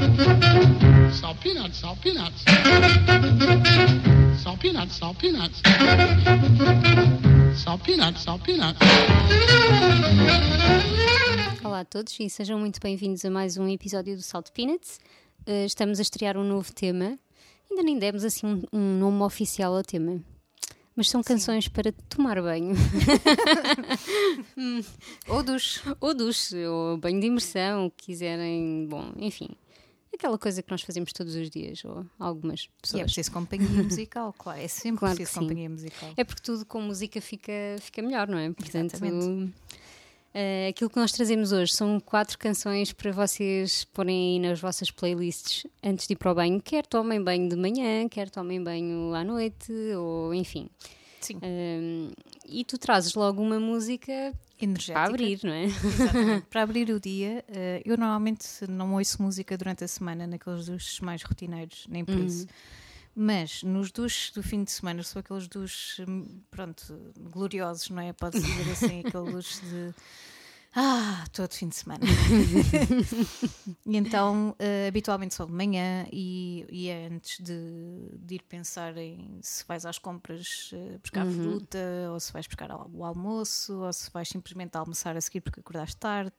Salt peanuts, salt peanuts. Salt peanuts, salt peanuts. Salt peanuts, salt peanuts. Olá a todos e sejam muito bem-vindos a mais um episódio do Salt Peanuts. Uh, estamos a estrear um novo tema. Ainda nem demos assim um, um nome oficial ao tema. Mas são canções para tomar banho. Ou duche. ou duche, ou banho de imersão, o que quiserem. Bom, enfim. Aquela coisa que nós fazemos todos os dias, ou algumas E é pessoas. preciso companhia musical, claro. É sempre Claro preciso companhia musical. É porque tudo com música fica, fica melhor, não é? Portanto, Exatamente. eh, aquilo que nós trazemos hoje são quatro canções para vocês porem aí nas vossas playlists antes de ir para o banho, quer tomem banho de manhã, quer tomem banho à noite, ou enfim. Sim. Um, e tu trazes logo uma música Energética. para abrir, não é? Exatamente. para abrir o dia, eh, eu normalmente não ouço música durante a semana naqueles duches mais rotineiros, nem por isso. Mas nos duches do fim de semana, são aqueles duches, hum, pronto, gloriosos, não é? Pode-se dizer assim, aquele duche de. Ah, todo fim de semana. e então, eh, habitualmente só de manhã e, e é antes de, de ir pensar em se vais às compras eh, buscar fruta, ou se vais buscar o almoço, ou se vais simplesmente almoçar a seguir porque acordaste tarde.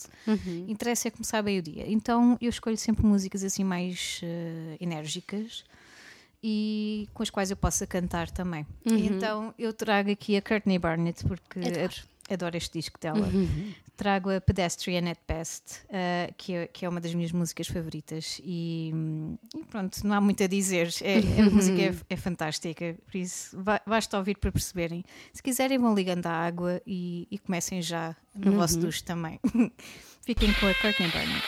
Interessa é começar bem o dia. Então eu escolho sempre músicas assim mais eh, enérgicas e com as quais eu possa cantar também. E então eu trago aqui a Courtney Barnett porque Adoro. Ad- adoro este disco dela. Trago a Pedestrian at Best, eh, que, é, que é uma das minhas músicas favoritas. E, hum, e pronto, não há muito a dizer. É, a música é, é fantástica, por isso ba- basta ouvir para perceberem. Se quiserem, vão ligando à água e, e comecem já no vosso duche também. Fiquem com a Courtney Barnett.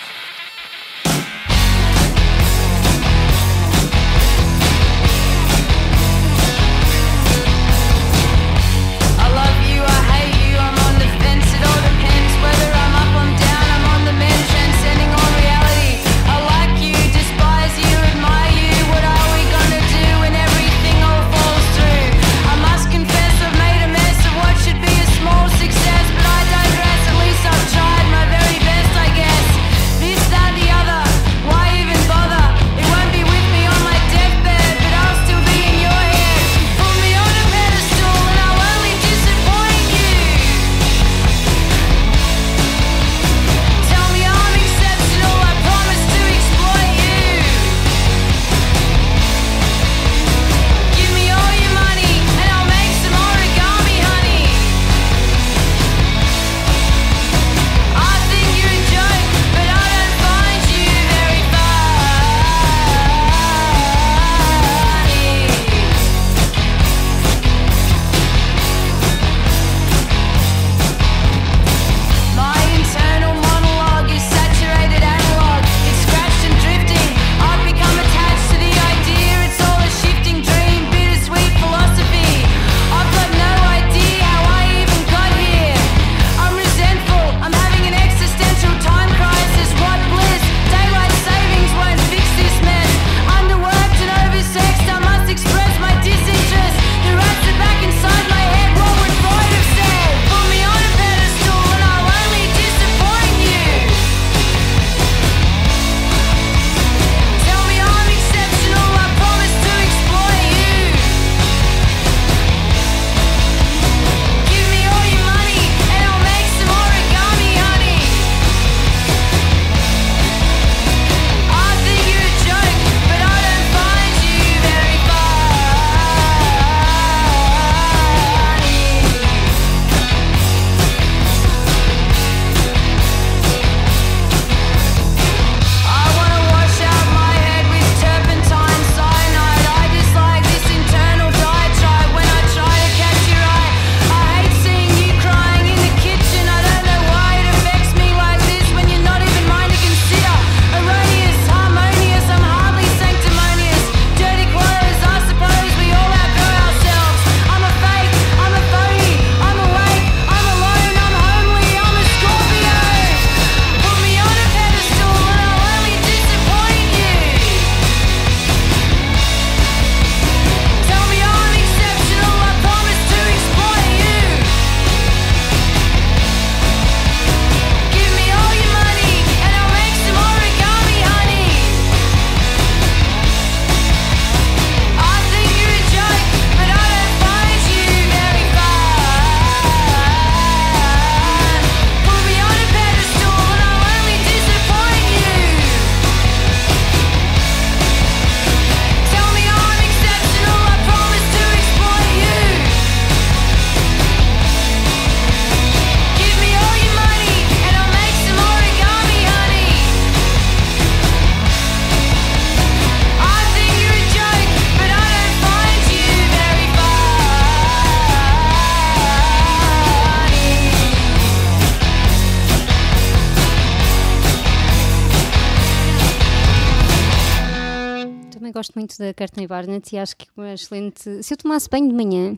gosto muito da Courtney Barnett e acho que uma excelente. Se eu tomasse banho de manhã,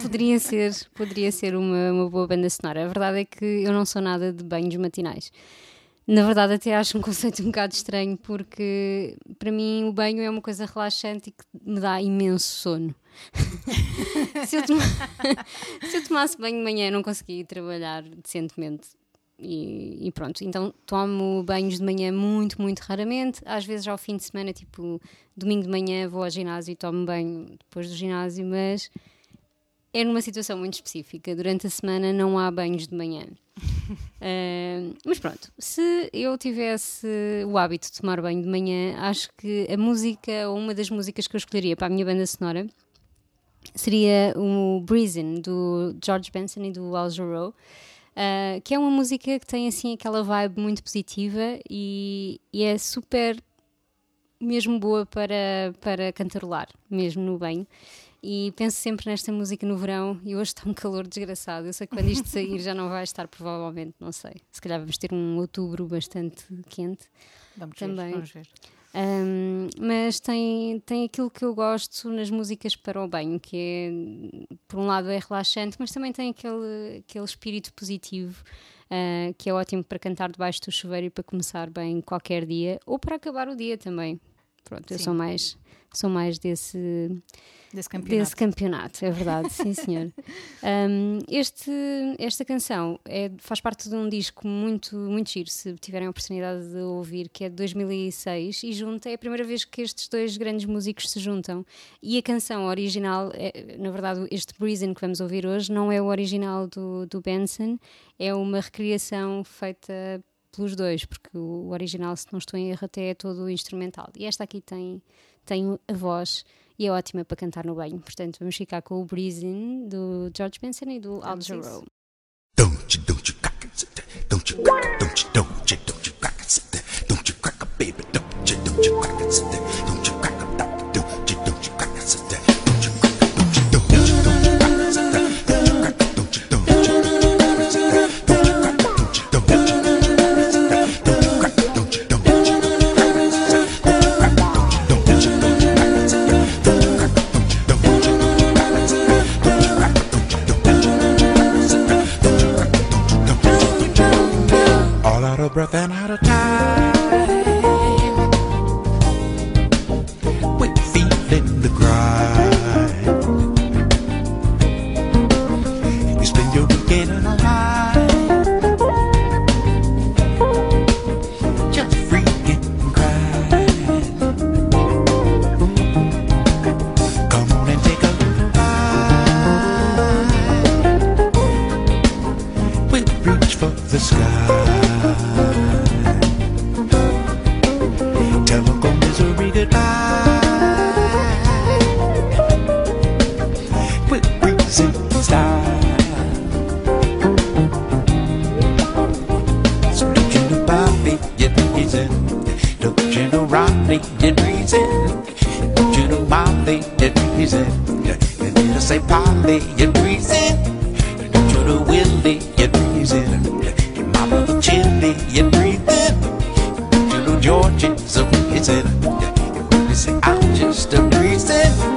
poderia ser, poderia ser uma, uma boa banda sonora. A verdade é que eu não sou nada de banhos matinais. Na verdade, até acho um conceito um bocado estranho, porque para mim o banho é uma coisa relaxante e que me dá imenso sono. se, eu tomasse, se eu tomasse banho de manhã, eu não conseguia trabalhar decentemente. E, e, pronto, então tomo banhos de manhã muito, muito raramente. Às vezes ao fim de semana, tipo domingo de manhã, vou ao ginásio e tomo banho depois do ginásio, mas é numa situação muito específica. Durante a semana não há banhos de manhã. uh, mas pronto, se eu tivesse o hábito de tomar banho de manhã, acho que a música, ou uma das músicas que eu escolheria para a minha banda sonora, seria o Breezin, do George Benson e do Al Jarreau uh, que é uma música que tem assim aquela vibe muito positiva e, e é super mesmo boa para, para cantarolar, mesmo no banho. E penso sempre nesta música no verão e hoje está um calor desgraçado. Eu sei que quando isto sair já não vai estar, provavelmente, não sei. Se calhar vamos ter um outubro bastante quente. Vamos também. Ver, vamos ver. Um, mas tem, tem aquilo que eu gosto nas músicas para o banho, que é, por um lado, é relaxante, mas também tem aquele, aquele espírito positivo. Uh, que é ótimo para cantar debaixo do chuveiro e para começar bem qualquer dia ou para acabar o dia também. Pronto, sim. eu sou mais, sou mais desse, desse, campeonato. Desse campeonato é verdade, sim senhor. Um, este, esta canção é, faz parte de um disco muito, muito giro, se tiverem a oportunidade de ouvir, que é de 2006 e junta, é a primeira vez que estes dois grandes músicos se juntam. E a canção original, é, na verdade, este Breezin que vamos ouvir hoje, não é o original do, do Benson, é uma recriação feita pelos dois, porque o original, se não estou em erro, até é todo instrumental. E esta aqui tem, tem a voz e é ótima para cantar no banho. Portanto, vamos ficar com o Breezing do George Benson e do Al Jarreau. Don't you, crack baby, don't you, don't you crack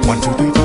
One, two, three,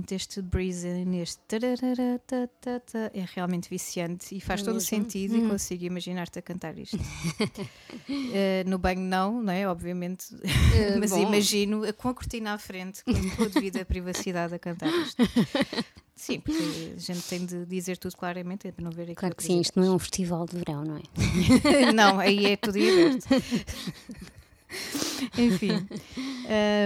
muito deste breeze neste é realmente viciante e faz todo o sentido e consigo imaginar-te a cantar isto. Eh, no banho não, não é? Obviamente, mas bom. imagino com a cortina à frente, com devida privacidade a cantar isto. Sim, porque a gente tem de dizer tudo claramente é para não ver aqui Claro que sim, isto não é um festival de verão, não é? não, aí é tudo aberto. Enfim,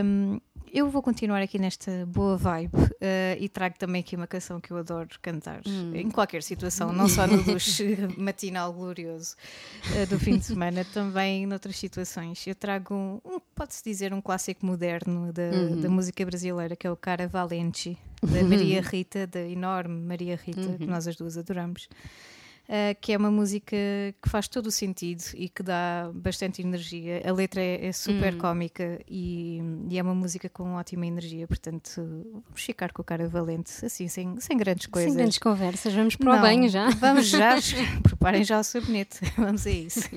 hum, eu vou continuar aqui nesta boa vibe eh, e trago também aqui uma canção que eu adoro cantar em qualquer situação, não só no duche matinal glorioso eh, do fim de semana, também noutras situações. Eu trago um, um, pode-se dizer, um clássico moderno da, da música brasileira, que é o Cara Valente, da Maria Rita, da enorme Maria Rita, que nós as duas adoramos. Uh, que é uma música que faz todo o sentido e que dá bastante energia. A letra é, é super cómica e, e é uma música com ótima energia, portanto, vamos ficar com o cara valente, assim, sem, sem grandes coisas. Sem grandes conversas, vamos para o Não, banho já. Vamos já, preparem já o sabonete, vamos a isso.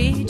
Sempre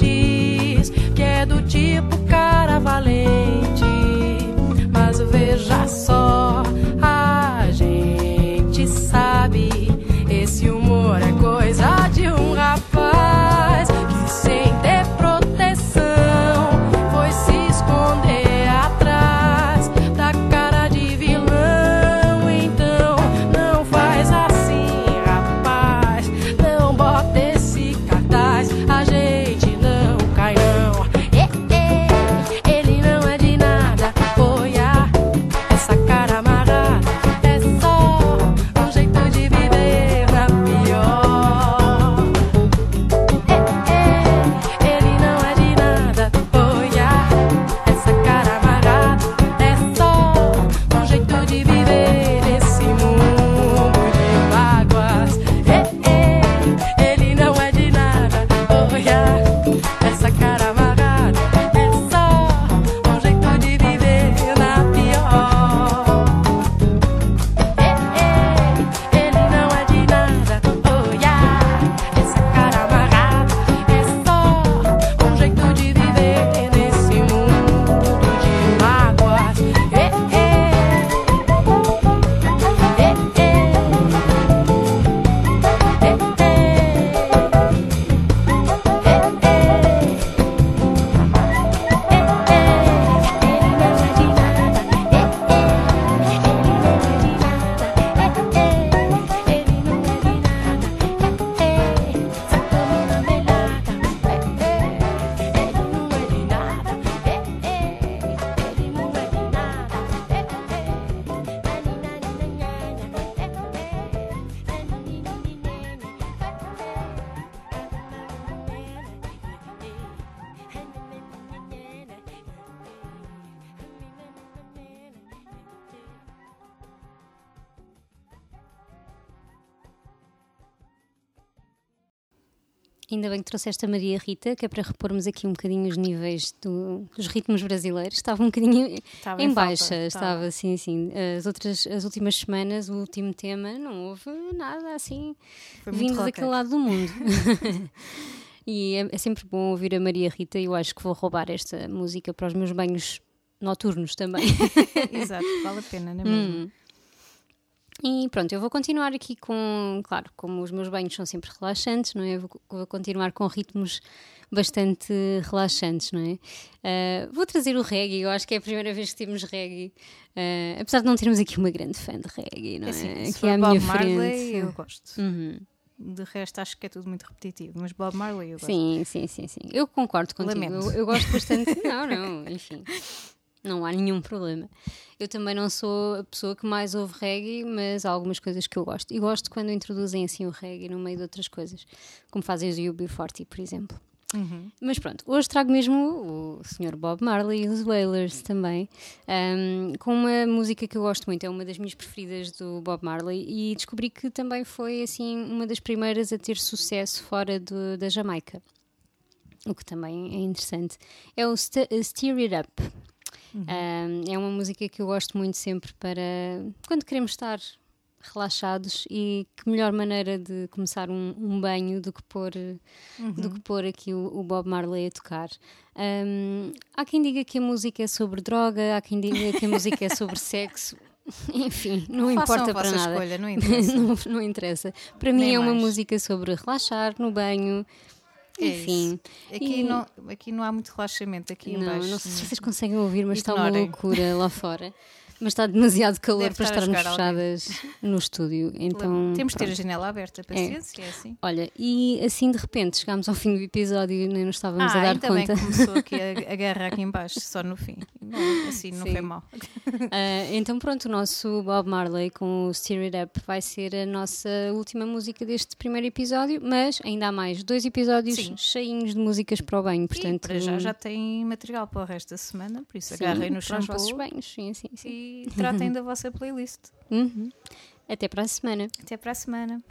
Ainda bem que trouxeste a Maria Rita, que é para repormos aqui um bocadinho os níveis do- dos ritmos brasileiros. Estava um bocadinho Estava em, em falta, baixa, estava. estava, sim, sim. As, outras, as últimas semanas, o último tema, não houve nada assim Foi vindo daquele lado do mundo. e é, é sempre bom ouvir a Maria Rita e eu acho que vou roubar esta música para os meus banhos noturnos também. Exato, vale a pena, não é mesmo? Hum. E pronto, eu vou continuar aqui com, claro, como os meus banhos são sempre relaxantes, não é? Vou, vou continuar com ritmos bastante relaxantes, não é? Ah, vou trazer o reggae, eu acho que é a primeira vez que temos reggae, Ah, apesar de não termos aqui uma grande fã de reggae, não é? Assim, se aqui for à Bob minha Marley, frente. eu gosto. Uhum. De resto, acho que é tudo muito repetitivo, mas Bob Marley eu gosto. Sim, sim, sim, sim. Eu concordo contigo. Eu, eu gosto bastante. não, não, enfim. Não há nenhum problema. Eu também não sou a pessoa que mais ouve reggae, mas há algumas coisas que eu gosto. E gosto quando introduzem assim o reggae no meio de outras coisas, como fazem os UB40, por exemplo. Uhum. Mas pronto, hoje trago mesmo o Sr. Bob Marley e os Wailers também, um, com uma música que eu gosto muito, é uma das minhas preferidas do Bob Marley e descobri que também foi assim uma das primeiras a ter sucesso fora do- da Jamaica, o que também é interessante. É o St Steer It Up. Um, é uma música que eu gosto muito sempre para quando queremos estar relaxados e que melhor maneira de começar um, um banho do que pôr, do que pôr aqui o, o Bob Marley a tocar. Hum, há quem diga que a música é sobre droga, há quem diga que a música é sobre sexo. Enfim, não Façam importa para nada. escolha, não interessa. não, não interessa. Para mim Nem é uma mais. música sobre relaxar no banho. É Enfim. isso. Aqui, E- não, aqui não há muito relaxamento, aqui Não, embaixo. não sei se vocês conseguem ouvir, mas está uma Ignorem. loucura lá fora. Mas está demasiado calor Deve para estar a estarmos fechadas no estúdio. Então, Temos de ter a janela aberta, paciência, é assim. Olha, e assim de repente chegámos ao fim do episódio e nem nos estávamos a Ah, dar ainda bem conta. que começou aqui a, a guerra aqui embaixo, só no fim. Não, assim, não Sim. foi mal. Ah, então pronto, o nosso Bob Marley com o Steer It Up vai ser a nossa última música deste primeiro episódio, mas ainda há mais dois episódios Sim. cheinhos de músicas para o banho, portanto para já já tem material para o resto da semana, por isso sim, agarrem no para os vossos shampoo banhos, sim, sim, sim. e tratem da vossa playlist. Uhum. Até para a semana. Até para a semana.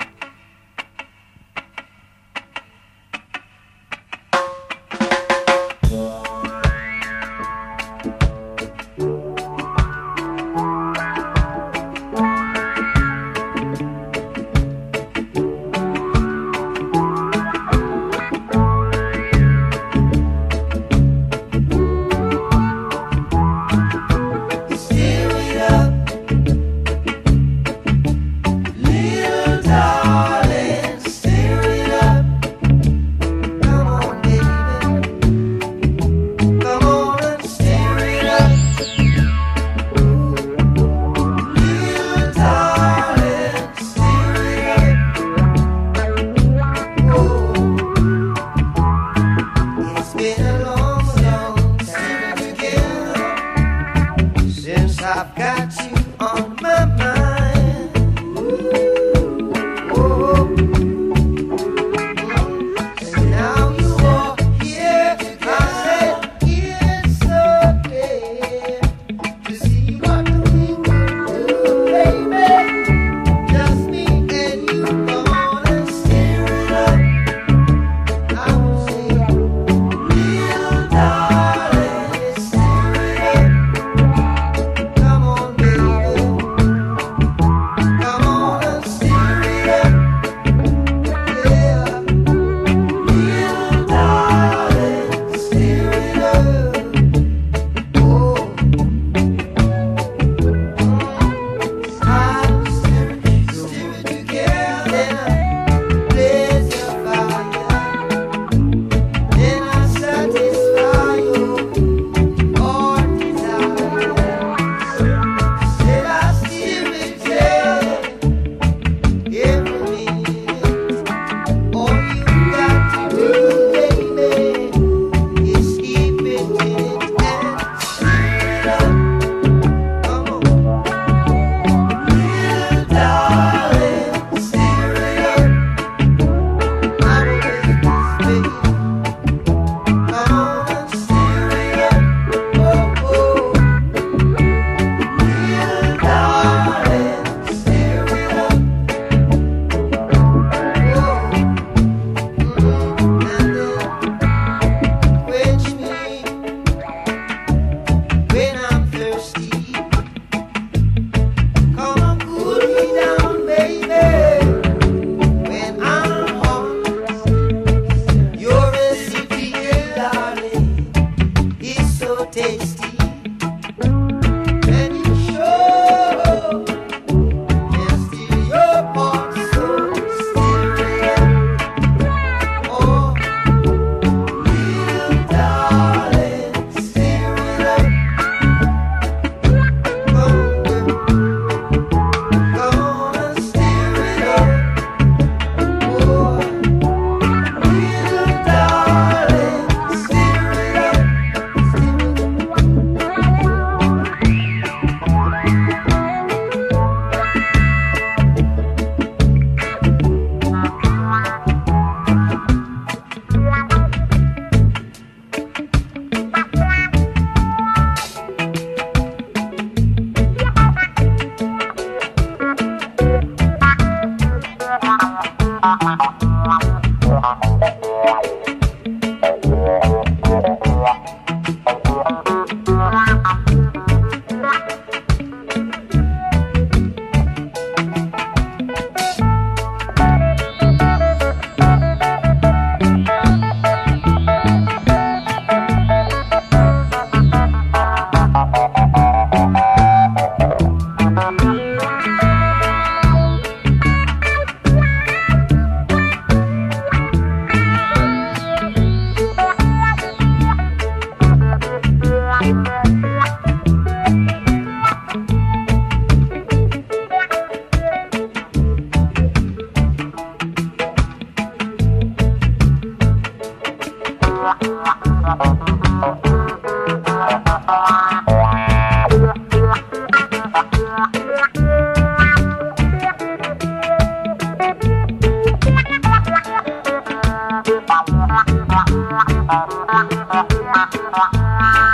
Bye.